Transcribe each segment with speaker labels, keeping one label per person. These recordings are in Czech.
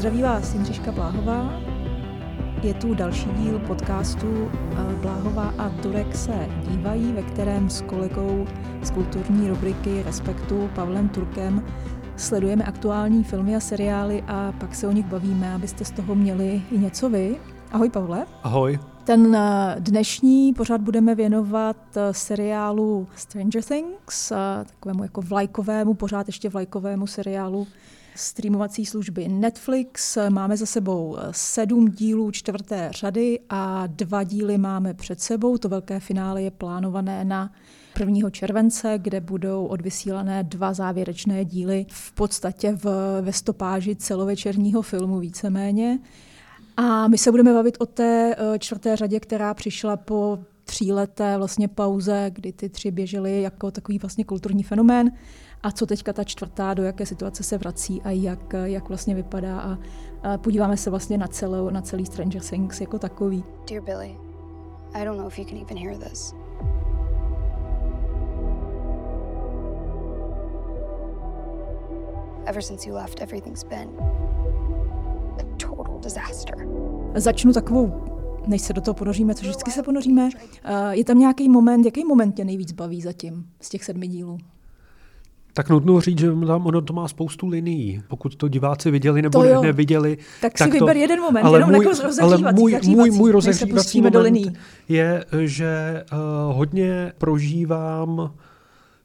Speaker 1: Zdraví vás Jindřiška Bláhová. Je tu další díl podcastu eh, Bláhová a Turek se dívají, ve kterém s kolegou z kulturní rubriky Respektu Pavlem Turkem sledujeme aktuální filmy a seriály a pak se o nich bavíme, abyste z toho měli i něco vy. Ahoj Pavle.
Speaker 2: Ahoj.
Speaker 1: Ten eh, dnešní pořád budeme věnovat eh, seriálu Stranger Things, takovému jako vlajkovému, pořád ještě vlajkovému seriálu streamovací služby Netflix. Máme za sebou eh, sedm dílů čtvrté řady a dva díly máme před sebou. To velké finále je plánované na 1. července, kde budou odvysílané dva závěrečné díly v podstatě v, ve stopáži celovečerního filmu víceméně. A my se budeme bavit o té eh, čtvrté řadě, která přišla po tříleté vlastně pauze, kdy ty tři běžely jako takový vlastně kulturní fenomén a co teďka ta čtvrtá, do jaké situace se vrací a jak, jak vlastně vypadá a, a podíváme se vlastně na, celou, na celý Stranger Things jako takový. Dear Billy, I don't know if you can even hear this. Ever since you left, everything's been a total disaster. Začnu takovou než se do toho ponoříme, co vždycky se ponoříme. Je tam nějaký moment, jaký moment tě nejvíc baví zatím z těch sedmi dílů?
Speaker 2: Tak nutno říct, že tam ono to má spoustu linií. Pokud to diváci viděli nebo ne, neviděli.
Speaker 1: Tak, tak si vyber to, jeden moment, ale jenom můj, jako ale můj,
Speaker 2: můj, můj rozehřívací moment do liní. je, že uh, hodně prožívám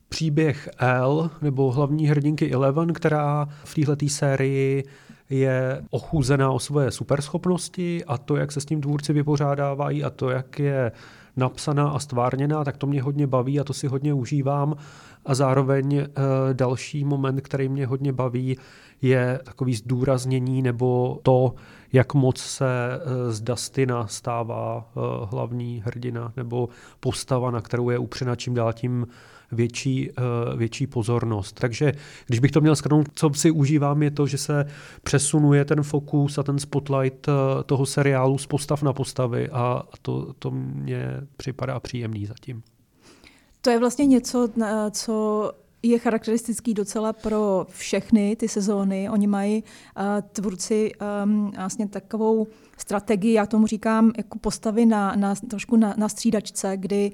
Speaker 2: příběh L, nebo hlavní hrdinky Eleven, která v této sérii je ochuzená o svoje superschopnosti a to, jak se s tím tvůrci vypořádávají a to, jak je napsaná a stvárněná, tak to mě hodně baví a to si hodně užívám. A zároveň e, další moment, který mě hodně baví, je takový zdůraznění nebo to, jak moc se e, z Dustina stává e, hlavní hrdina nebo postava, na kterou je upřena čím dál tím větší, větší pozornost. Takže když bych to měl skrnout, co si užívám, je to, že se přesunuje ten fokus a ten spotlight toho seriálu z postav na postavy a to, to mě připadá příjemný zatím.
Speaker 1: To je vlastně něco, co je charakteristický docela pro všechny ty sezóny. Oni mají uh, tvůrci um, vlastně takovou strategii, já tomu říkám, jako postavy na, na, trošku na, na střídačce, kdy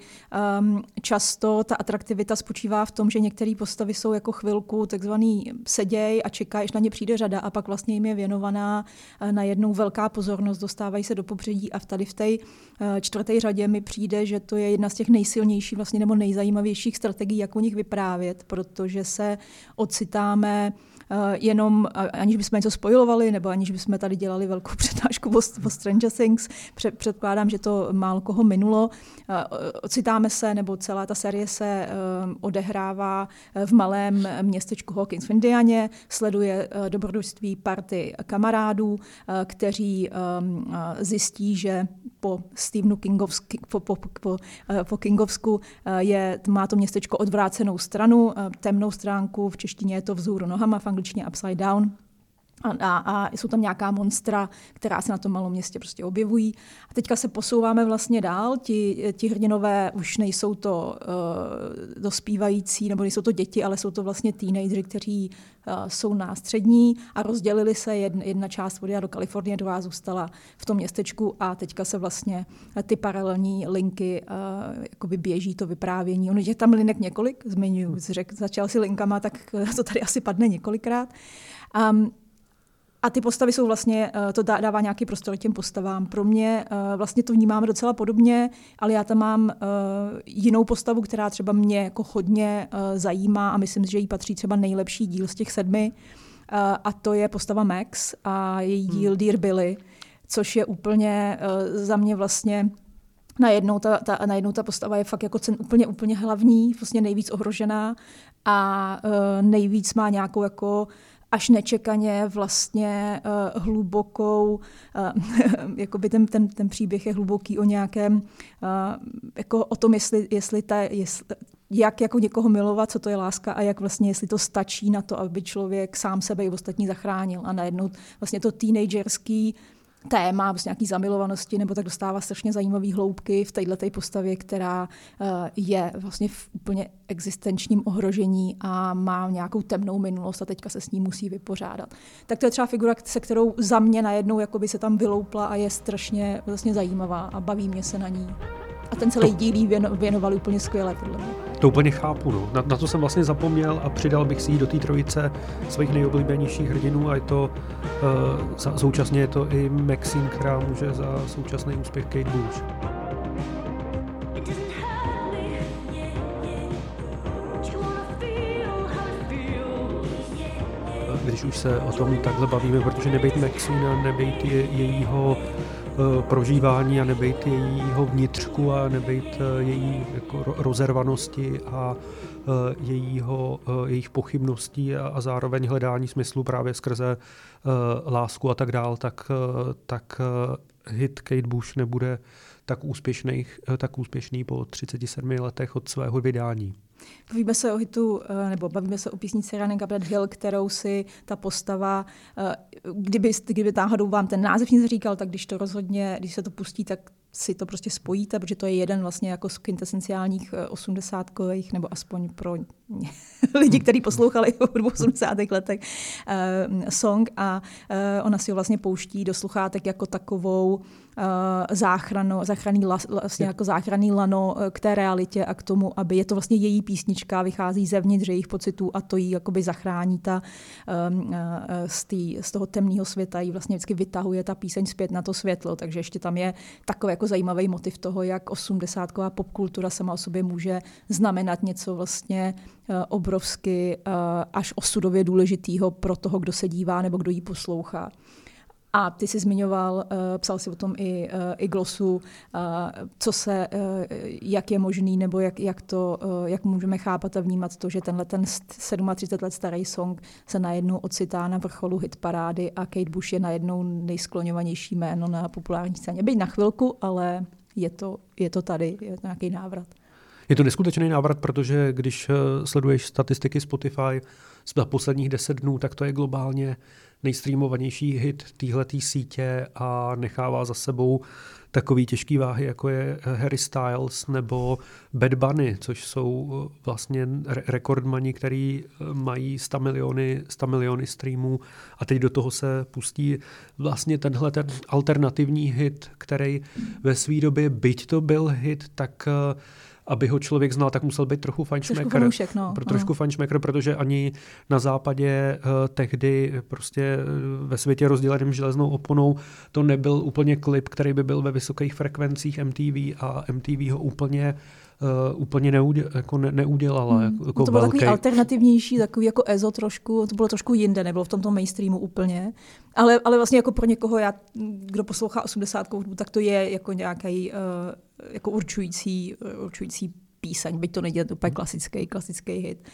Speaker 1: um, často ta atraktivita spočívá v tom, že některé postavy jsou jako chvilku takzvaný seděj a čekají, až na ně přijde řada a pak vlastně jim je věnovaná uh, na jednou velká pozornost, dostávají se do popředí a v tady v té uh, čtvrté řadě mi přijde, že to je jedna z těch nejsilnějších vlastně nebo nejzajímavějších strategií, jak o nich vyprávět, protože se ocitáme Eh, jenom aniž bychom něco spojilovali, nebo aniž bychom tady dělali velkou přednášku o, o Stranger Things, předpokládám, že to málo koho minulo. Eh, ocitáme se, nebo celá ta série se eh, odehrává v malém městečku Hawkins v Indianě, sleduje dobrodružství party kamarádů, kteří zjistí, že po Stephenu Kingovsky, po, po, po, po Kingovsku je, má to městečko odvrácenou stranu, temnou stránku, v češtině je to vzhůru nohama, v angličtině upside down. A, a, jsou tam nějaká monstra, která se na tom malém městě prostě objevují. A teďka se posouváme vlastně dál. Ti, ti hrdinové už nejsou to uh, dospívající, nebo nejsou to děti, ale jsou to vlastně teenageři, kteří uh, jsou na střední a rozdělili se. Jedna, jedna část odjela do Kalifornie, druhá zůstala v tom městečku a teďka se vlastně ty paralelní linky uh, jakoby běží to vyprávění. Ono je tam linek několik, zmiňuji, řek, začal si linkama, tak to tady asi padne několikrát. Um, a ty postavy jsou vlastně, eh, to dává nějaký prostor těm postavám. Pro mě eh, vlastně to vnímáme docela podobně, ale já tam mám eh, jinou postavu, která třeba mě jako hodně zajímá a myslím, že jí patří třeba nejlepší díl z těch sedmi. A to je postava Max a její hmm. díl Dear Billy, což je úplně za mě vlastně najednou ta, ta, najednou ta postava je fakt jako cen, úplně, úplně hlavní, vlastně nejvíc ohrožená a nejvíc má nějakou jako až nečekaně vlastně uh, hlubokou, uh, jakoby ten, ten, ten příběh je hluboký o nějakém, uh, jako o tom, jestli, jestli, ta, jestli jak jako někoho milovat, co to je láska a jak vlastně, jestli to stačí na to, aby člověk sám sebe i ostatní zachránil. A najednou vlastně to teenagerský téma, prostě nějaký zamilovanosti, nebo tak dostává strašně zajímavý hloubky v této postavě, která uh, je vlastně v úplně existenčním ohrožení a má nějakou temnou minulost a teďka se s ní musí vypořádat. Tak to je třeba figura, se kterou za mě najednou jakoby se tam vyloupla a je strašně vlastně zajímavá a baví mě se na ní. A ten celý díl jí věnoval úplně skvěle, podle mě.
Speaker 2: To úplně chápu. No. Na, na to jsem vlastně zapomněl a přidal bych si ji do té trojice svých nejoblíbenějších hrdinů a je to uh, současně je to i Maxine, která může za současný úspěch Kate Bush. Když už se o tom takhle bavíme, protože nebejt Maxine a nebejt je, jejího prožívání a nebejt jejího vnitřku a nebejt eh, její jako rozervanosti a eh, jejího, jejich pochybností a, a zároveň hledání smyslu právě skrze lásku a tak dál, tak, tak hit Kate Bush nebude tak úspěšný, tak úspěšný po 37 letech od svého vydání.
Speaker 1: Bavíme se o hitu, eh, nebo bavíme se o písnici Running Gabriel Hill, kterou si ta postava, eh, kdyby, kdyby náhodou vám ten název nic říkal, tak když to rozhodně, když se to pustí, tak si to prostě spojíte, protože to je jeden vlastně jako z quintesenciálních eh, osmdesátkových, nebo aspoň pro lidi, kteří poslouchali v 80. letech song a ona si ho vlastně pouští do sluchátek jako takovou uh, záchranu, záchranný, vlastně jako záchranný lano k té realitě a k tomu, aby je to vlastně její písnička, vychází zevnitř jejich pocitů a to jí jakoby zachrání ta um, uh, z, tý, z toho temného světa, jí vlastně vždycky vytahuje ta píseň zpět na to světlo, takže ještě tam je takový jako zajímavý motiv toho, jak osmdesátková popkultura sama o sobě může znamenat něco vlastně Eh, obrovsky eh, až osudově důležitýho pro toho, kdo se dívá nebo kdo ji poslouchá. A ty jsi zmiňoval, eh, psal si o tom i, i glosu, co se, jak je možný, nebo jak, jak, to, jak můžeme chápat a vnímat to, že tenhle ten 37 let starý song se najednou ocitá na vrcholu hitparády a Kate Bush je najednou nejskloňovanější jméno na populární scéně. Byť na chvilku, ale je to, je to tady, je to nějaký návrat.
Speaker 2: Je to neskutečný návrat, protože když eh, sleduješ statistiky Spotify za posledních deset dnů, tak to je globálně nejstreamovanější hit téhletý sítě a nechává za sebou takový těžký váhy, jako je eh, Harry Styles nebo Bad Bunny, což jsou eh, vlastně rekordmani, který mají 100 miliony, 100 miliony streamů. A teď do toho se pustí vlastně tenhle ten alternativní hit, který ve své době, byť to byl hit, tak aby ho člověk znal, tak musel být trochu.
Speaker 1: Trošku no.
Speaker 2: Pro, trošku fajnšmekr, protože ani na západě uh, tehdy prostě uh, ve světě rozděleným železnou oponou to nebyl úplně klip, který by byl ve vysokých frekvencích MTV a MTV ho úplně uh, úplně neudě, jako ne, neudělala. Hmm. Jako,
Speaker 1: jako to bylo velký... takový alternativnější, takový jako EZO trošku, to bylo trošku jinde, nebylo v tomto mainstreamu úplně. Ale, ale vlastně jako pro někoho, já, kdo poslouchá 80 tak to je jako nějaký uh, jako určující, určující píseň, byť to není úplně klasický, klasický hit.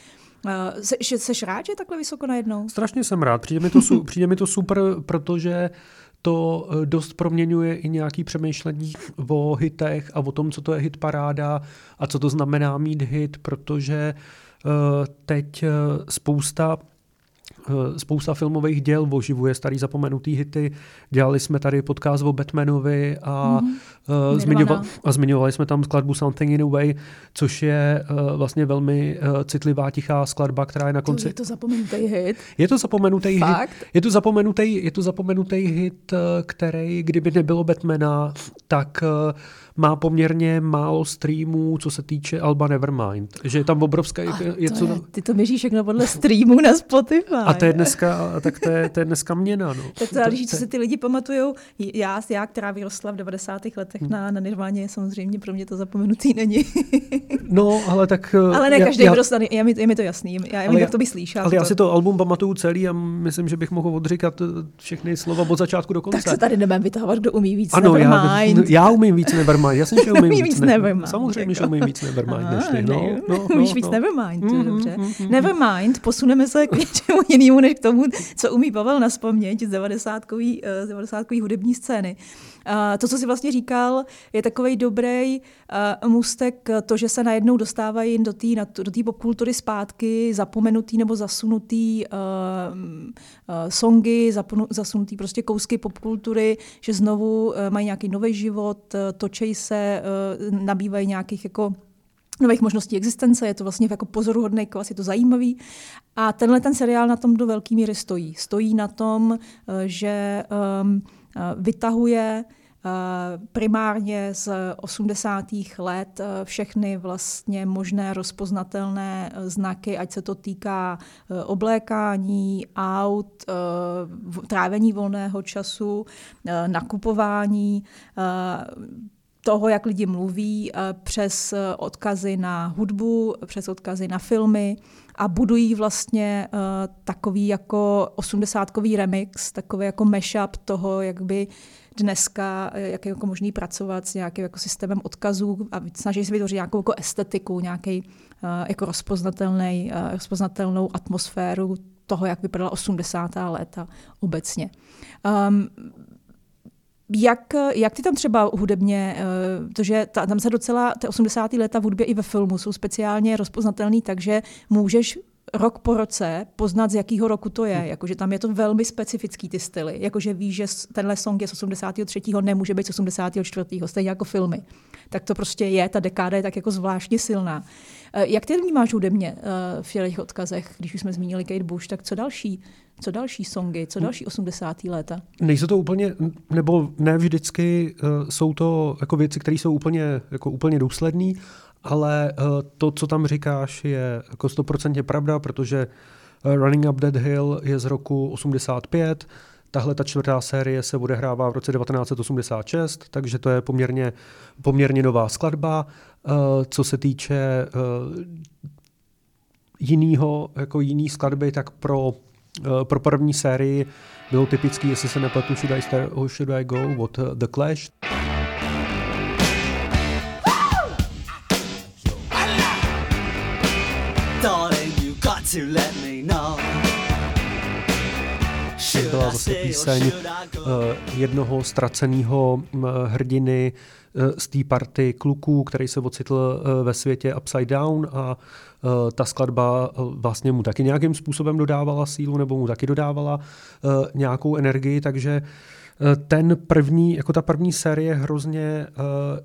Speaker 1: Uh, se, seš rád, že je takhle vysoko najednou?
Speaker 2: Strašně jsem rád. Přijde mi to, přijde mi to super, protože to eh, dost proměňuje i nějaký přemýšlení o hitech a o tom, co to je hit paráda a co to znamená mít hit, protože uh, teď spousta Eh, spousta filmových děl oživuje starý zapomenutý hity. Dělali jsme tady podcast o Batmanovi a, mm-hmm. uh, a zmiňovali jsme tam skladbu Something in a Way, což je uh, vlastně velmi uh, citlivá, tichá skladba, která je na konci...
Speaker 1: To je to zapomenutý hit?
Speaker 2: Je to zapomenutý Fakt? hit. Je to zapomenutý, je to zapomenutý hit, který, kdyby nebylo Batmana, tak uh, má poměrně málo streamů, co se týče Alba Nevermind. Že je tam obrovské... Je,
Speaker 1: je, co... je, ty to měříš všechno podle streamů na Spotify.
Speaker 2: A to je dneska, tak to je, to je dneska měna. No.
Speaker 1: Tak to záleží, co se ty lidi pamatují. Já, já, která vyrostla v 90. letech hmm. na, na Nirváně, samozřejmě pro mě to zapomenutý není.
Speaker 2: no, ale tak...
Speaker 1: Ale ne každý vyrostl, je, mi, je mi to jasný. Já, já jak to bych slyšel.
Speaker 2: Ale to... já si to album pamatuju celý a myslím, že bych mohl odříkat všechny slova od začátku do konce.
Speaker 1: Tak se tady nebudeme vytahovat, kdo umí víc ano, Nevermind.
Speaker 2: Já, já umím víc Nevermind. Nevermind. Jasně, že umím víc, ne- Nevermind. Samozřejmě, že umím víc Nevermind než ty. No,
Speaker 1: no, no, Umíš víc no. Nevermind, mm-hmm, dobře. Mm-hmm. Nevermind, posuneme se k něčemu jinému než k tomu, co umí Pavel naspomnět z 90. z 90. hudební scény. To, co si vlastně říkal, je takový dobrý mustek, to, že se najednou dostávají do té do popkultury zpátky, zapomenutý nebo zasunutý songy, zaponu, zasunutý prostě kousky popkultury, že znovu uh, mají nějaký nový život, uh, točej se, uh, nabývají nějakých jako nových možností existence, je to vlastně jako pozoruhodný klas, je to zajímavý. A tenhle ten seriál na tom do velké míry stojí. Stojí na tom, že um, vytahuje primárně z 80. let všechny vlastně možné rozpoznatelné znaky, ať se to týká oblékání, aut, trávení volného času, nakupování, toho, jak lidi mluví, přes odkazy na hudbu, přes odkazy na filmy a budují vlastně takový jako osmdesátkový remix, takový jako mashup toho, jak by dneska, eh, jak je jako možný pracovat s nějakým jako systémem odkazů a snaží se vytvořit nějakou jako estetiku, nějaký jako rozpoznatelný, rozpoznatelnou atmosféru toho, jak vypadala 80. léta obecně. Um, jak, jak ty tam třeba hudebně, to, že tam se docela, ty 80. léta v hudbě i ve filmu jsou speciálně rozpoznatelný, takže můžeš rok po roce poznat, z jakého roku to je. Hm. Jakože tam je to velmi specifický ty styly. Jakože víš, že tenhle song je z 83. nemůže být z 84. stejně jako filmy. Tak to prostě je, ta dekáda je tak jako zvláštně silná. Eh, jak ty vnímáš hudebně eh, v těch odkazech, když už jsme zmínili Kate Bush, tak co další? Co další songy, co hm. další 80. léta?
Speaker 2: Nejsou to úplně, nebo ne vždycky uh, jsou to jako věci, které jsou úplně, jako úplně důsledné, ale to, co tam říkáš, je jako stoprocentně pravda, protože Running Up That Hill je z roku 85, Tahle ta čtvrtá série se odehrává v roce 1986, takže to je poměrně, poměrně nová skladba. Uh, co se týče uh, jinýho, jako jiný skladby, tak pro, uh, pro první sérii bylo typický, jestli se nepletu, Should I Start or Should I Go od The Clash. to let Zase píseň uh, jednoho ztraceného uh, hrdiny uh, z té party kluků, který se ocitl uh, ve světě Upside Down a ta skladba vlastně mu taky nějakým způsobem dodávala sílu nebo mu taky dodávala nějakou energii, takže ten první, jako ta první série hrozně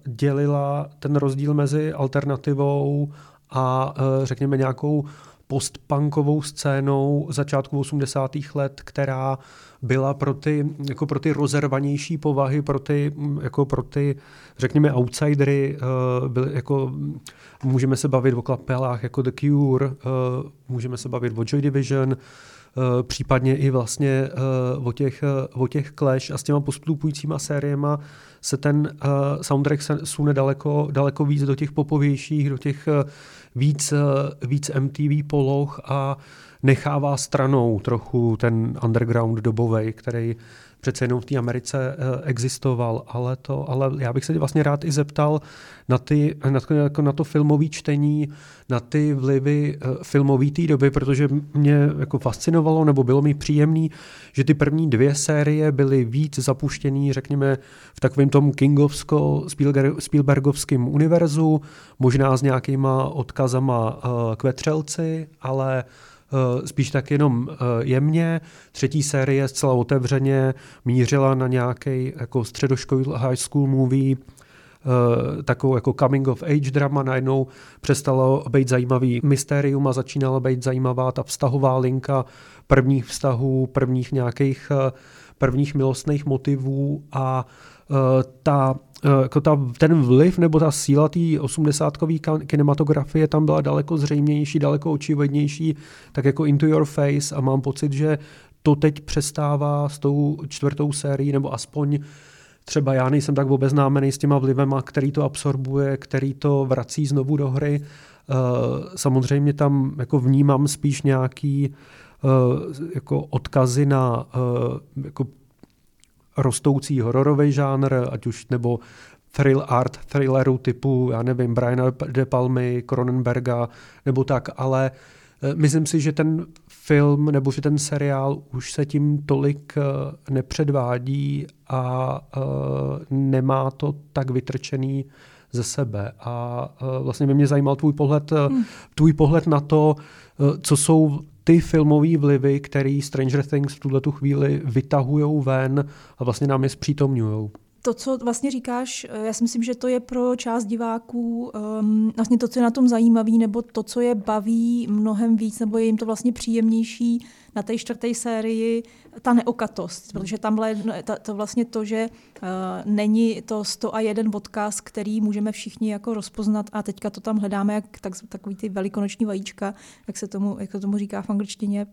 Speaker 2: dělila ten rozdíl mezi alternativou a řekněme nějakou postpunkovou scénou začátku 80. let, která byla pro ty, jako pro ty rozervanější povahy, pro ty, jako pro ty řekněme, outsidery, uh, byly jako, můžeme se bavit o kapelách jako The Cure, uh, můžeme se bavit o Joy Division, případně i vlastně uh, o, těch, uh, o těch Clash a s těma postupujícíma sériema se ten soundtrack sune daleko, daleko víc do těch popovějších, do těch víc, eh, víc MTV poloh a nechává stranou trochu ten underground dobový, který přece jenom v té Americe eh, existoval, ale, to, ale já bych se vlastně rád i zeptal na, ty, na, jako na to filmové čtení, na ty vlivy eh, filmové té doby, protože mě jako fascinovalo nebo bylo mi příjemný, že ty první dvě série byly víc zapuštěný, řekněme, v takovém tom Kingovsko-Spielbergovském univerzu, možná s nějakýma odkazama uh, k vetřelci, ale spíš tak jenom uh, jemně. Třetí série zcela otevřeně mířila na nějaký jako středoškolní high school movie, Uh, takovou jako coming of age drama, najednou přestalo být zajímavý mystérium a začínala být zajímavá ta vztahová linka prvních vztahů, prvních nějakých prvních milostných motivů a ta jako ta, ten vliv nebo ta síla té 80kové kinematografie tam byla daleko zřejmější, daleko očividnější, tak jako Into Your Face a mám pocit, že to teď přestává s tou čtvrtou sérií, nebo aspoň třeba já nejsem tak obeznámený s těma vlivema, který to absorbuje, který to vrací znovu do hry. Uh, samozřejmě tam jako vnímám spíš nějaký uh, jako odkazy na jako rostoucí hororový žánr, ať už nebo thrill art thrillerů typu, já nevím, Briana De Palmy, Cronenberga nebo tak, ale myslím si, že ten film nebo že ten seriál už se tím tolik nepředvádí a nemá to tak vytrčený ze sebe. A vlastně by mě zajímal tvůj pohled, hmm. tvůj pohled na to, co jsou ty filmové vlivy, které Stranger Things v tuhle tu chvíli vytahují ven a vlastně nám je zpřítomňují
Speaker 1: to, co vlastně říkáš, eh, já si myslím, že to je pro část diváků um, vlastně to, co je na tom zajímavé, nebo to, co je baví mnohem víc, nebo je jim to vlastně příjemnější na té čtvrté sérii, ta neokatost, protože tamhle no, ta, to vlastně to, že uh, není to 101 odkaz, který můžeme všichni jako rozpoznat a teďka to tam hledáme jak tak, takový ty velikonoční vajíčka, jak se tomu, jak se tomu říká v angličtině,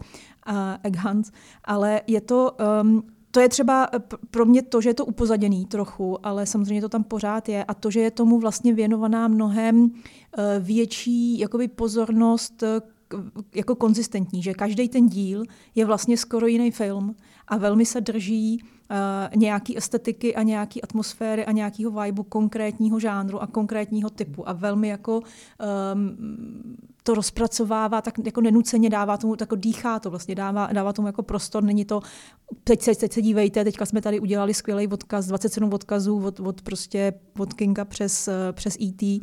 Speaker 1: uh, egg hunt, ale je to um, to je třeba eh, pro mě to, že je to upozaděný trochu, ale samozřejmě to tam pořád je. A to, že je tomu vlastně věnovaná mnohem eh, větší jakoby pozornost eh, jako konzistentní, že každý ten díl je vlastně skoro jiný film a velmi se drží uh, nějaký estetiky a nějaký atmosféry a nějakého vibu konkrétního žánru a konkrétního typu a velmi jako um, to rozpracovává, tak jako nenuceně dává tomu, tak jako dýchá to vlastně, dává, dává tomu jako prostor, není to, teď se, teď se dívejte, teďka jsme tady udělali skvělý odkaz, 27 odkazů od, od prostě od Kinga přes, přes E.T.,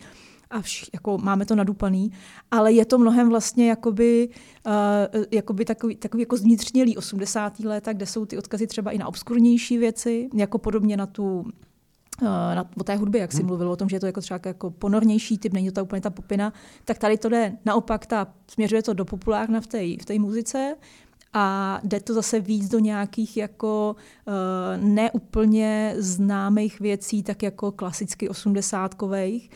Speaker 1: a vš, jako máme to nadupaný, ale je to mnohem vlastně jakoby, uh, jakoby takový, takový jako zvnitřnělý 80. léta, kde jsou ty odkazy třeba i na obskurnější věci, jako podobně na tu eh, na, o té hudbě, jak jsi hmm. mluvil o tom, že je to jako třeba jako ponornější typ, není to ta úplně ta popina, tak tady to jde naopak, ta, směřuje to do populárna v té v té muzice a jde to zase víc do nějakých jako uh, neúplně známých věcí, tak jako klasicky osmdesátkových.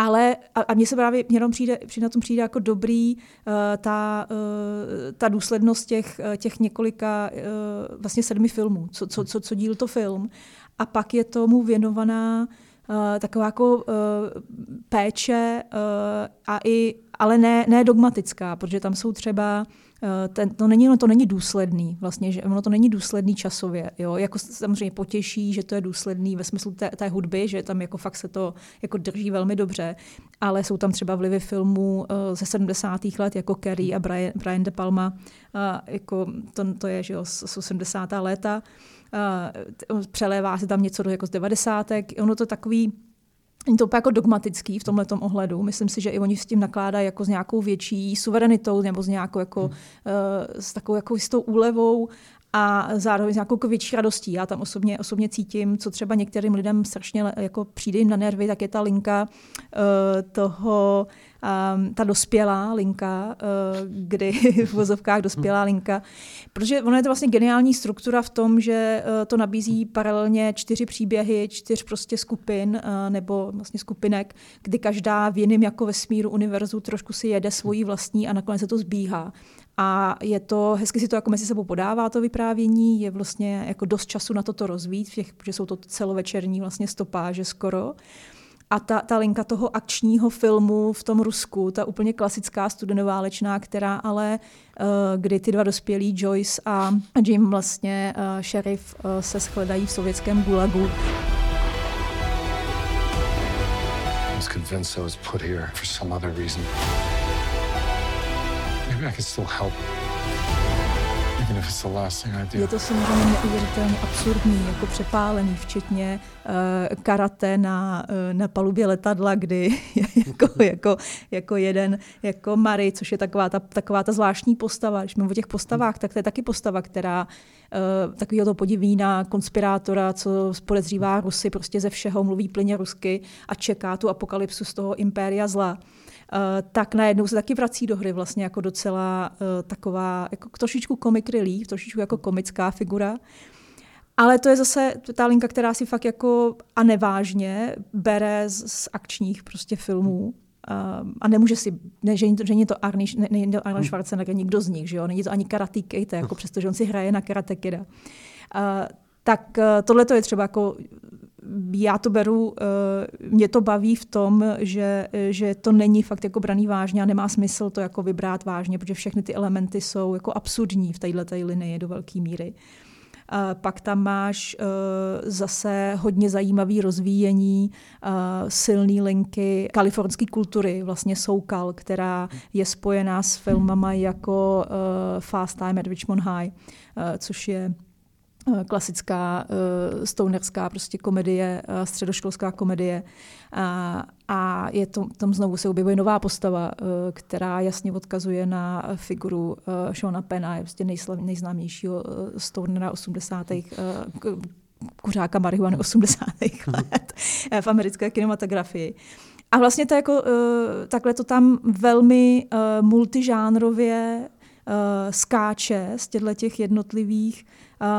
Speaker 1: Ale a, a mně se právě jenom přijde, při na tom přijde jako dobrý uh, ta, uh, ta důslednost těch, uh, těch několika, uh, vlastně sedmi filmů, co, co, co, co díl to film. A pak je tomu věnovaná uh, taková jako uh, péče, uh, a i, ale ne, ne dogmatická, protože tam jsou třeba Eh, ten, to, není, to není důsledný, vlastně, že ono to není důsledný časově. Jo? Jako samozřejmě potěší, že to je důsledný ve smyslu té, té hudby, že tam jako fakt se to jako drží velmi dobře, ale jsou tam třeba vlivy filmů uh, ze 70. let, jako Carrie a Brian, Brian De Palma, uh, jako to, to je že jo, z 80. léta, uh, přelévá se tam něco do, jako z 90. Ono to takový Není to úplně jako dogmatický v tomhle ohledu. Myslím si, že i oni s tím nakládají jako s nějakou větší suverenitou nebo s nějakou jako, hmm. uh, s takovou jako jistou úlevou a zároveň s nějakou jako větší radostí. Já tam osobně, osobně cítím, co třeba některým lidem strašně jako přijde jim na nervy, tak je ta linka uh, toho um, ta dospělá linka, uh, kdy v vozovkách dospělá linka, protože ono je to vlastně geniální struktura v tom, že uh, to nabízí paralelně čtyři příběhy, čtyř prostě skupin uh, nebo vlastně skupinek, kdy každá v jiném jako vesmíru univerzu trošku si jede svojí vlastní a nakonec se to zbíhá. A je to, hezky si to jako mezi sebou podává to vyprávění, je vlastně jako dost času na toto rozvít, protože jsou to celovečerní vlastně stopáže skoro. A ta, ta linka toho akčního filmu v tom Rusku, ta úplně klasická studenoválečná, která ale, uh, kdy ty dva dospělí, Joyce a Jim, vlastně uh, šerif, uh, se shledají v sovětském gulagu. I was convinced I was put here for some other reason. I could still help. Je to samozřejmě neuvěřitelně absurdní, jako přepálený, včetně uh, karate na, uh, na palubě letadla, kdy jako, jako, jako jeden, jako Mary, což je taková ta, taková ta zvláštní postava. Když mluvím o těch postavách, tak to je taky postava, která uh, takového to podivína konspirátora, co podezřívá Rusy prostě ze všeho, mluví plně rusky a čeká tu apokalypsu z toho impéria zla. Eh, tak najednou se taky vrací do hry vlastně jako docela uh, taková, jako trošičku comic relief, trošičku jako komická figura. Ale to je zase ta linka, která si fakt jako a nevážně bere z, z akčních prostě filmů. Uh, a nemůže si, ne, že, to, že není to Arnie, ne, není to Arnold Schwarzenegger, nikdo z nich, že jo? není to ani Karate Kid, jako přestože on si hraje na Karate Kida. Uh, tak uh, tohle to je třeba jako já to beru, eh, mě to baví v tom, že, že to není fakt jako braný vážně a nemá smysl to jako vybrat vážně, protože všechny ty elementy jsou jako absurdní v této linii do velké míry. Pak tam máš zase hodně zajímavý rozvíjení, silný linky kalifornské kultury, vlastně Soukal, která je spojená s filmama jako Fast Time at Richmond High, což je Eh, klasická uh, stonerská prostě komedie, uh, středoškolská komedie. A, a je to, tam znovu se objevuje nová postava, uh, která jasně odkazuje na figuru uh, Shona Penna, je prostě nejslav, nejznámějšího uh, stonera 80. Uh, kuřáka marihuany 80. let v americké kinematografii. A vlastně to jako, uh, takhle to tam velmi uh, multižánrově skáče z těchto těch jednotlivých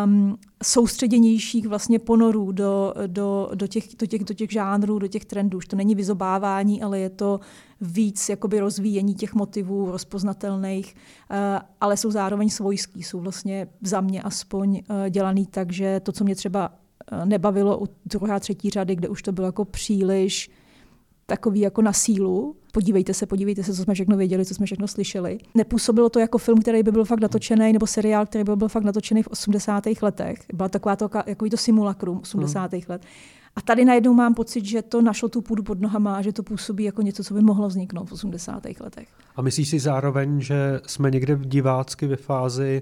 Speaker 1: um, soustředěnějších vlastně ponorů do, do, do, těch, do, těch, do těch žánrů, do těch trendů. Už to není vyzobávání, ale je to víc jakoby rozvíjení těch motivů rozpoznatelných, uh, ale jsou zároveň svojský, jsou vlastně za mě aspoň uh, dělaný tak, že to, co mě třeba nebavilo u druhé a třetí řady, kde už to bylo jako příliš takový jako na sílu. Podívejte se, podívejte se, co jsme všechno věděli, co jsme všechno slyšeli. Nepůsobilo to jako film, který by byl fakt natočený, nebo seriál, který by byl fakt natočený v 80. letech. Byla taková to, jako to simulakrum 80. Hmm. let. A tady najednou mám pocit, že to našlo tu půdu pod nohama a že to působí jako něco, co by mohlo vzniknout v 80. letech.
Speaker 2: A myslíš si zároveň, že jsme někde v divácky ve fázi,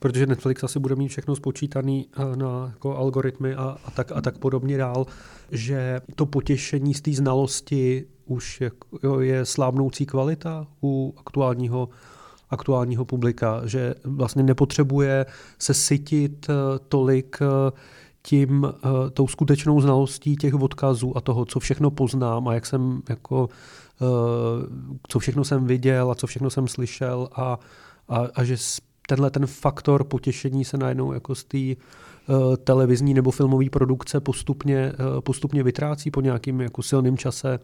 Speaker 2: protože Netflix asi bude mít všechno spočítaný eh, na jako algoritmy a, a, tak, a tak podobně dál, že to potěšení z té znalosti už je, jo, je slábnoucí kvalita u aktuálního aktuálního publika, že vlastně nepotřebuje se sytit eh, tolik eh, tím, tou skutečnou znalostí těch odkazů a toho, co všechno poznám a jak jsem jako, co všechno jsem viděl a co všechno jsem slyšel a, a, a že tenhle ten faktor potěšení se najednou jako z té uh, televizní nebo filmové produkce postupně, uh, postupně vytrácí po nějakým jako silným čase,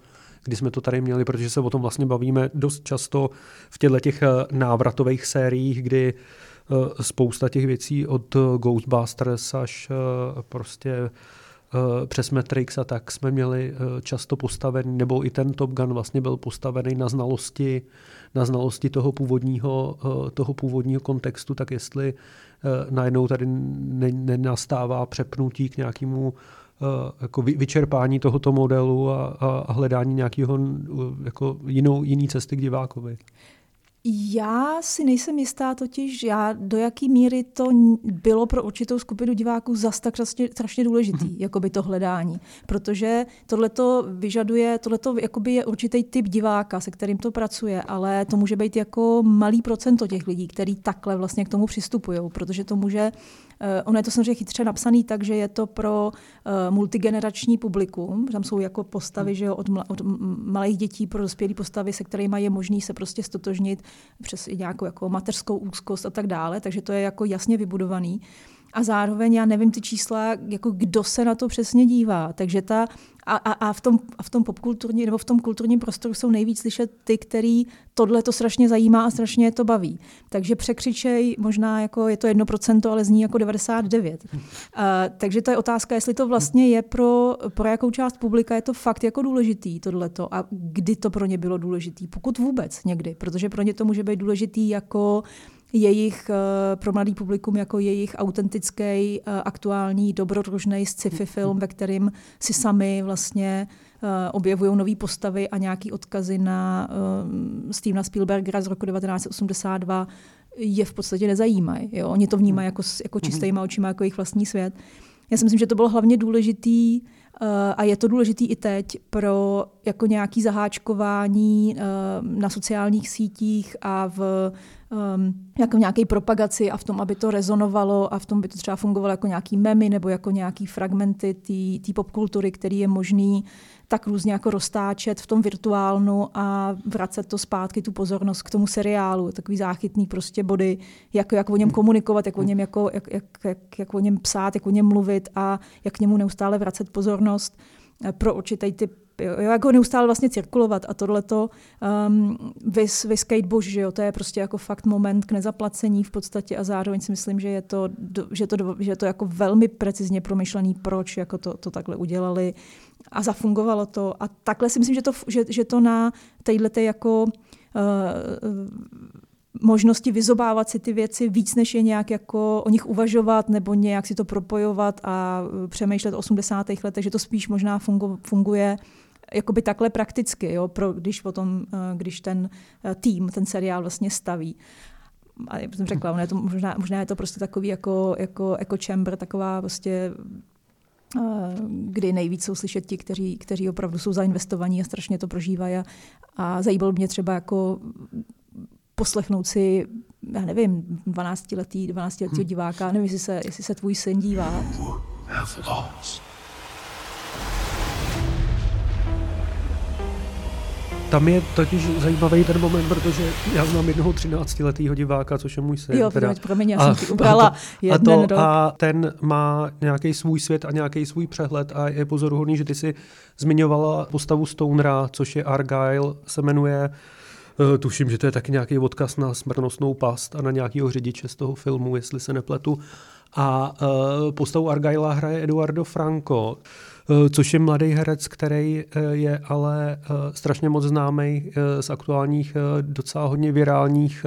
Speaker 2: kdy jsme to tady měli, protože se o tom vlastně bavíme dost často v těchto těch eh, návratových sériích, kdy spousta těch věcí od Ghostbusters až prostě přes Matrix a tak jsme měli často postavený, nebo i ten Top Gun vlastně byl postavený na znalosti na znalosti toho původního, eh, toho původního kontextu, tak jestli eh, najednou tady nenastává přepnutí k nějakému eh, jako vyčerpání tohoto modelu a, a hledání nějakého jako jinou, jiný cesty k divákovi.
Speaker 1: Já si nejsem jistá totiž, já do jaký míry to bylo pro určitou skupinu diváků zas tak strašně, strašně důležitý, mm-hmm. jakoby to hledání. Protože tohleto vyžaduje, tohleto jakoby je určitý typ diváka, se kterým to pracuje, ale to může být jako malý procento těch lidí, který takhle vlastně k tomu přistupují, protože to může ono je to samozřejmě chytře napsaný tak, že je to pro uh, multigenerační publikum. Tam jsou jako postavy že jo, od, mla, od malých dětí pro dospělé postavy, se kterými je možný se prostě stotožnit přes nějakou jako mateřskou úzkost a tak dále. Takže to je jako jasně vybudovaný. A zároveň já nevím ty čísla, jako kdo se na to přesně dívá. Takže ta a, a, a, v tom, a v tom popkulturní nebo v tom kulturním prostoru jsou nejvíc slyšet ty, který tohle to strašně zajímá a strašně je to baví. Takže překřičej, možná jako je to jedno procento, ale zní jako 99. Uh, takže to je otázka, jestli to vlastně je pro, pro jakou část publika je to fakt jako důležitý tohleto a kdy to pro ně bylo důležitý, pokud vůbec někdy, protože pro ně to může být důležitý jako jejich, eh, pro mladý publikum jako jejich autentický, eh, aktuální, dobrodružný sci-fi film, ve kterým si sami vlastně eh, objevují nové postavy a nějaký odkazy na Stevena Spielbergera z roku 1982 je v podstatě nezajímají. Jo? Oni to vnímají jako, jako čistýma očima, jako jejich vlastní svět. Já si myslím, že to bylo hlavně důležitý a je to důležitý i teď pro jako nějaký zaháčkování na sociálních sítích a v um, jako nějaké propagaci a v tom, aby to rezonovalo a v tom by to třeba fungovalo jako nějaký memy nebo jako nějaký fragmenty té popkultury, který je možný tak různě jako roztáčet v tom virtuálnu a vracet to zpátky, tu pozornost k tomu seriálu. Takový záchytný prostě body, jak, jak o něm komunikovat, jak o něm, jako, jak, jak, jak, jak o něm psát, jak o něm mluvit a jak k němu neustále vracet pozornost pro určitý typ jo, jako neustále vlastně cirkulovat a tohleto um, vys, vys Kate Bush, že jo, to je prostě jako fakt moment k nezaplacení v podstatě a zároveň si myslím, že je to, že to, že to jako velmi precizně promyšlený, proč jako to, to takhle udělali a zafungovalo to a takhle si myslím, že to, že, že to na téhle jako uh, možnosti vyzobávat si ty věci víc, než je nějak jako o nich uvažovat nebo nějak si to propojovat a přemýšlet o 80. letech, že to spíš možná fungu, funguje jakoby takhle prakticky, jo, pro, když, potom, když ten tým, ten seriál vlastně staví a jak jsem řekla, je to, možná, možná je to prostě takový jako, jako echo chamber, taková prostě kdy nejvíc jsou slyšet ti, kteří, kteří opravdu jsou zainvestovaní a strašně to prožívají. A, a zajímalo mě třeba jako poslechnout si, já nevím, 12-letý, 12 letý hmm. diváka, nevím, jestli se, jestli se tvůj syn dívá.
Speaker 2: Tam je totiž zajímavý ten moment, protože já znám jednoho 13-letého diváka, což je můj syn.
Speaker 1: Jo, teda. promiň, já jsem ti ubrala
Speaker 2: a to, rok. A ten má nějaký svůj svět a nějaký svůj přehled a je pozoruhodný, že ty si zmiňovala postavu Stonera, což je Argyle, se jmenuje Uh, tuším, že to je taky nějaký odkaz na smrtnostnou past a na nějakého řidiče z toho filmu, jestli se nepletu. A uh, postavu Argyla hraje Eduardo Franco. Eh, což je mladý herec, který eh, je ale eh, strašně moc známý z aktuálních docela hodně virálních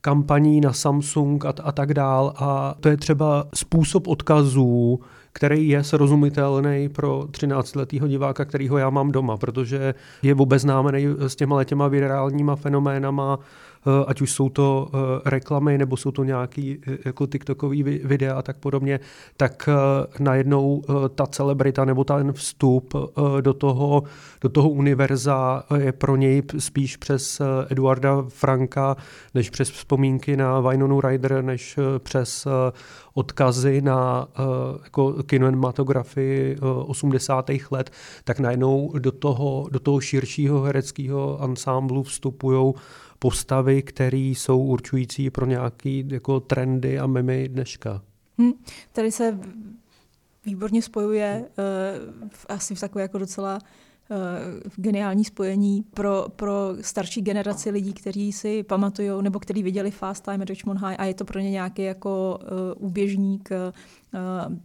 Speaker 2: kampaní na Samsung a, a tak dál. A to je třeba způsob odkazů, který je srozumitelný pro 13-letého diváka, kterýho já mám doma, protože je obeznámený s těma těma virálníma fenoménama, ať už jsou to eh, reklamy nebo jsou to nějaký eh, jako TikTokový videa a tak podobně, tak najednou ta celebrita nebo ten vstup do toho, do toho univerza je pro něj spíš přes Eduarda Franka, než přes vzpomínky na Vinonu Ryder, než přes odkazy na jako kinematografii 80. let, tak najednou do toho, do toho širšího hereckého ansámblu vstupují postavy, které jsou určující pro nějaké jako trendy a memy dneška.
Speaker 1: Hmm. Tady se výborně spojuje uh, asi v takové jako docela uh, geniální spojení pro, pro starší generaci lidí, kteří si pamatují nebo kteří viděli Fast Time at Richmond High a je to pro ně nějaký jako uh, úběžník uh,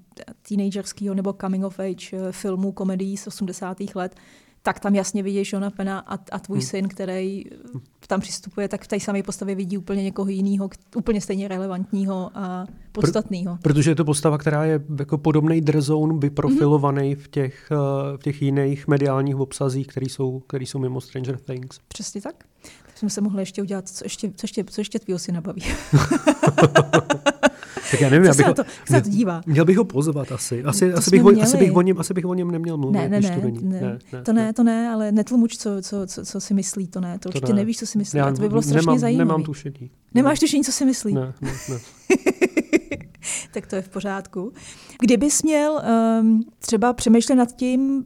Speaker 1: teenagerského nebo coming of age filmů, komedií z 80. let, tak tam jasně vidíš Johna Pena a, a tvůj hmm. syn, který tam přistupuje, tak v té samé postavě vidí úplně někoho jiného, úplně stejně relevantního a podstatného.
Speaker 2: Pr- protože je to postava, která je jako podobný drzone, vyprofilovaný mm-hmm. v, těch, uh, v těch jiných mediálních obsazích, které jsou, který jsou mimo Stranger Things.
Speaker 1: Přesně tak. Tak jsme se mohli ještě udělat, co ještě, co ještě, co ještě tvýho syna baví.
Speaker 2: Tak já nevím,
Speaker 1: co
Speaker 2: abych
Speaker 1: to, se to dívá?
Speaker 2: Měl bych ho pozvat asi. Asi, asi, bych, o, asi, bych o něm, asi bych o něm neměl mluvit,
Speaker 1: ne, ne, ne, to. Ne, ne, ne, to ne, to ne, ale netlumuč, co, co, co, co si myslí, to ne. To, to určitě ne. nevíš, co si myslí. Já, to by bylo strašně
Speaker 2: nemám,
Speaker 1: zajímavé.
Speaker 2: Nemám tušení.
Speaker 1: Nemáš tušení, co si myslí?
Speaker 2: Ne, ne, ne.
Speaker 1: tak to je v pořádku. Kdybys měl um, třeba přemýšlet nad tím,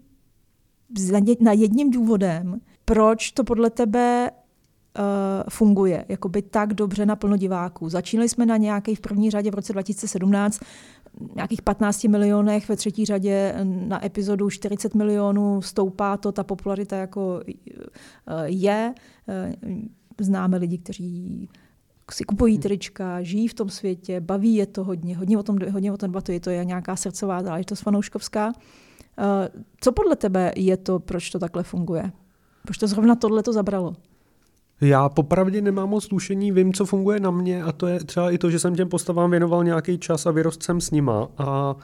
Speaker 1: nad jedním důvodem, proč to podle tebe funguje jakoby tak dobře na plno diváků. Začínali jsme na nějaké v první řadě v roce 2017 nějakých 15 milionech, ve třetí řadě na epizodu 40 milionů, stoupá to, ta popularita jako uh, je. Uh, známe lidi, kteří si kupují trička, žijí v tom světě, baví je to hodně, hodně o tom, hodně o tom debatují, to je nějaká srdcová záležitost fanouškovská. Co podle tebe je to, proč to takhle funguje? Proč to zrovna tohle to zabralo?
Speaker 2: Já popravdě nemám moc tušení, vím, co funguje na mě a to je třeba i to, že jsem těm postavám věnoval nějaký čas a vyrost jsem s nima. A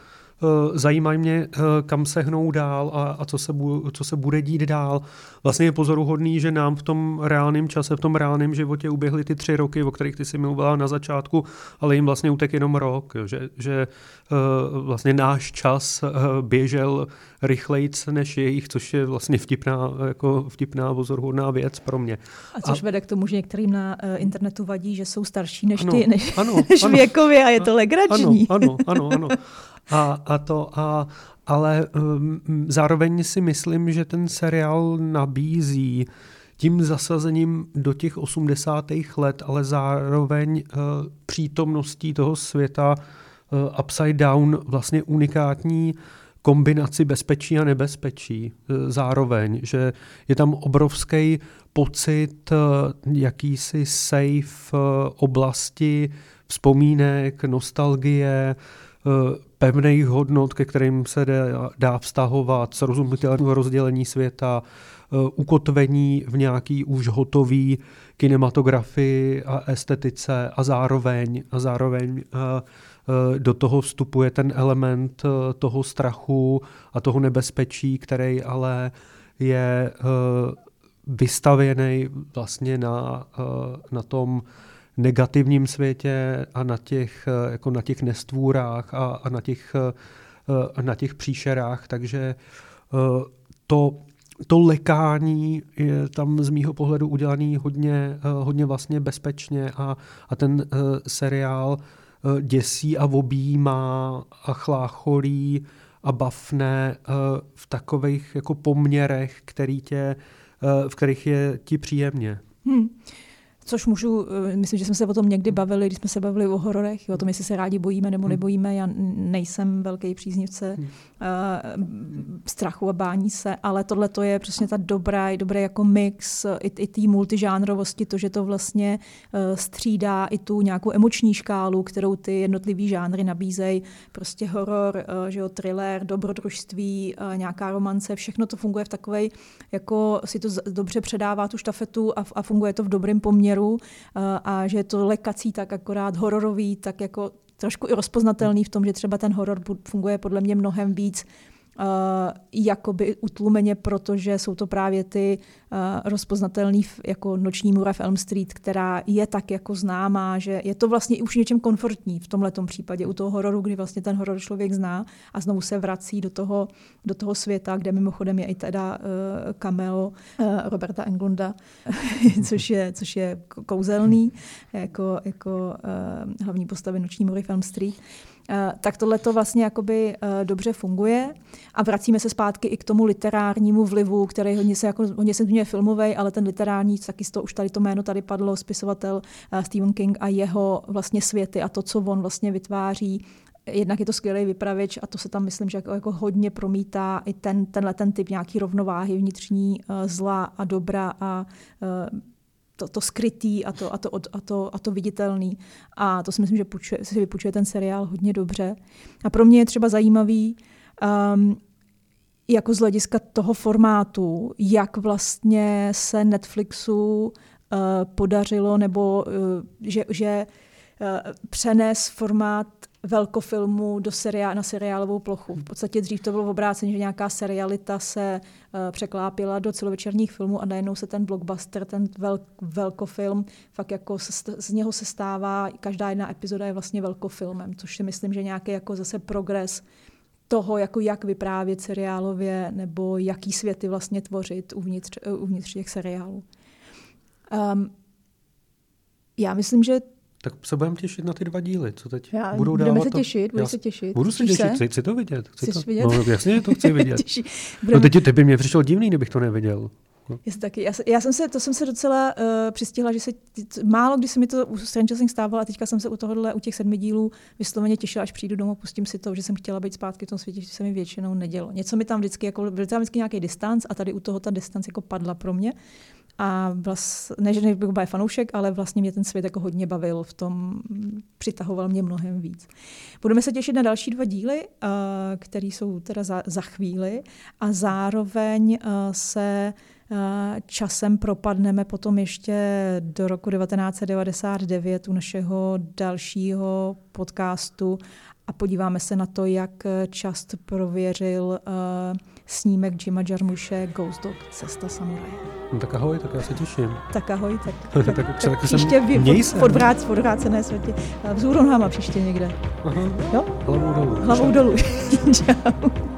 Speaker 2: zajímají mě, eh, kam se hnou dál a, a co, se bu, co se bude dít dál. Vlastně je pozoruhodný, že nám v tom reálném čase, v tom reálném životě uběhly ty tři roky, o kterých ty si mluvila na začátku, ale jim vlastně utek jenom rok, že, že eh, vlastně náš čas běžel rychleji než jejich, což je vlastně vtipná, jako vtipná pozoruhodná věc pro mě.
Speaker 1: A což a, vede k tomu, že některým na internetu vadí, že jsou starší než ano, ty, než, ano, než ano, věkově a je to legrační.
Speaker 2: Ano, ano, ano. ano. A, a to, a, ale um, zároveň si myslím, že ten seriál nabízí tím zasazením do těch 80. let, ale zároveň uh, přítomností toho světa uh, upside down vlastně unikátní kombinaci bezpečí a nebezpečí uh, zároveň, že je tam obrovský pocit uh, jakýsi safe uh, oblasti vzpomínek, nostalgie, pevných hodnot, ke kterým se dá, dá vztahovat, srozumitelného rozdělení světa, ukotvení v nějaký už hotový kinematografii a estetice a zároveň, a zároveň do toho vstupuje ten element toho strachu a toho nebezpečí, který ale je vystavěný vlastně na, na tom negativním světě a na těch, eh, jako na těch nestvůrách a, a na, těch, eh, na těch příšerách, takže eh, to, to lekání je tam z mýho pohledu udělaný hodně, hodně vlastně bezpečně a, a ten seriál děsí a objímá a chlácholí a bafne v takových jako poměrech, který tě, v kterých je ti příjemně. Hmm
Speaker 1: což můžu, eh, myslím, že jsme se o tom někdy bavili, když jsme se bavili o hororech, o tom, jestli se rádi bojíme nebo hmm. nebojíme. Já nejsem velký příznivce uh, strachu a bání se, ale tohle to je přesně ta dobrá, dobrý jako mix i, i té multižánrovosti, to, že to vlastně uh, střídá i tu nějakou emoční škálu, kterou ty jednotlivý žánry nabízejí. Prostě horor, uh, že jo, thriller, dobrodružství, uh, nějaká romance, všechno to funguje v takové, jako si to dobře předává tu štafetu a, a funguje to v dobrém poměru směru eh, a že je to lekací tak akorát hororový, tak jako trošku i rozpoznatelný v tom, že třeba ten horor funguje podle mě mnohem víc Uh, jakoby utlumeně, protože jsou to právě ty uh, rozpoznatelný jako noční můra v Elm Street, která je tak jako známá, že je to vlastně už něčem komfortní v tomhle případě u toho hororu, kdy vlastně ten horor člověk zná a znovu se vrací do toho, do toho světa, kde mimochodem je i teda uh, cameo uh, Roberta Englunda, což, je, což je kouzelný jako, jako uh, hlavní postavy noční můry v Elm Street. Eh, tak tohle to vlastně jakoby eh, dobře funguje. A vracíme se zpátky i k tomu literárnímu vlivu, který hodně se, jako, hodně se zmiňuje filmový, ale ten literární, taky toho už tady to jméno tady padlo, spisovatel eh, Stephen King a jeho vlastně světy a to, co on vlastně vytváří, Jednak je to skvělý vypravěč a to se tam myslím, že jako, jako hodně promítá i ten, tenhle ten typ nějaký rovnováhy vnitřní zla a dobra a to, to skrytý a to, a, to, a, to, a to viditelný. A to si myslím, že půjčuje, si vypučuje ten seriál hodně dobře. A pro mě je třeba zajímavý, um, jako z hlediska toho formátu, jak vlastně se Netflixu uh, podařilo, nebo uh, že, že uh, přenes formát velkofilmu do seriá, na seriálovou plochu. V podstatě dřív to bylo v obrácení, že nějaká serialita se uh, překlápila do celovečerních filmů a najednou se ten blockbuster, ten vel, velkofilm, fakt jako se, z něho se stává, každá jedna epizoda je vlastně velkofilmem, což si myslím, že nějaký jako zase progres toho, jako jak vyprávět seriálově nebo jaký světy vlastně tvořit uvnitř, uvnitř těch seriálů. Um, já myslím, že
Speaker 2: tak se budeme těšit na ty dva díly, co teď
Speaker 1: Já,
Speaker 2: budou
Speaker 1: dávat. Budeme se těšit, budu se těšit.
Speaker 2: Budu se těšit, chci, chci to vidět.
Speaker 1: Chci
Speaker 2: to,
Speaker 1: vidět?
Speaker 2: No jasně, to chci vidět. no teď ty by mě přišel divný, kdybych to neviděl.
Speaker 1: Já, taky. Já, já, jsem se, to jsem se docela uh, přistihla, že se málo kdy se mi to u Stranger Things stávalo a teďka jsem se u tohohle, u těch sedmi dílů vysloveně těšila, až přijdu domů, pustím si to, že jsem chtěla být zpátky v tom světě, že se mi většinou nedělo. Něco mi tam vždycky, jako, byl tam vždycky nějaký distanc a tady u toho ta distanc jako padla pro mě. A vlast, ne, že bych byl fanoušek, ale vlastně mě ten svět jako hodně bavil v tom, přitahoval mě mnohem víc. Budeme se těšit na další dva díly, uh, které jsou teda za, za chvíli a zároveň uh, se časem propadneme potom ještě do roku 1999 u našeho dalšího podcastu a podíváme se na to, jak čast prověřil uh, snímek Jima Jarmuše Ghost Dog Cesta samuraje.
Speaker 2: No tak ahoj, tak já se těším.
Speaker 1: Tak ahoj, tak,
Speaker 2: tak, tak, tak
Speaker 1: příště v, měj se. Podvrát, podvrácené světě. Vzhůru nohama příště někde.
Speaker 2: Aha.
Speaker 1: Jo?
Speaker 2: Hlavou dolů.
Speaker 1: Hlavou dolů. Čau.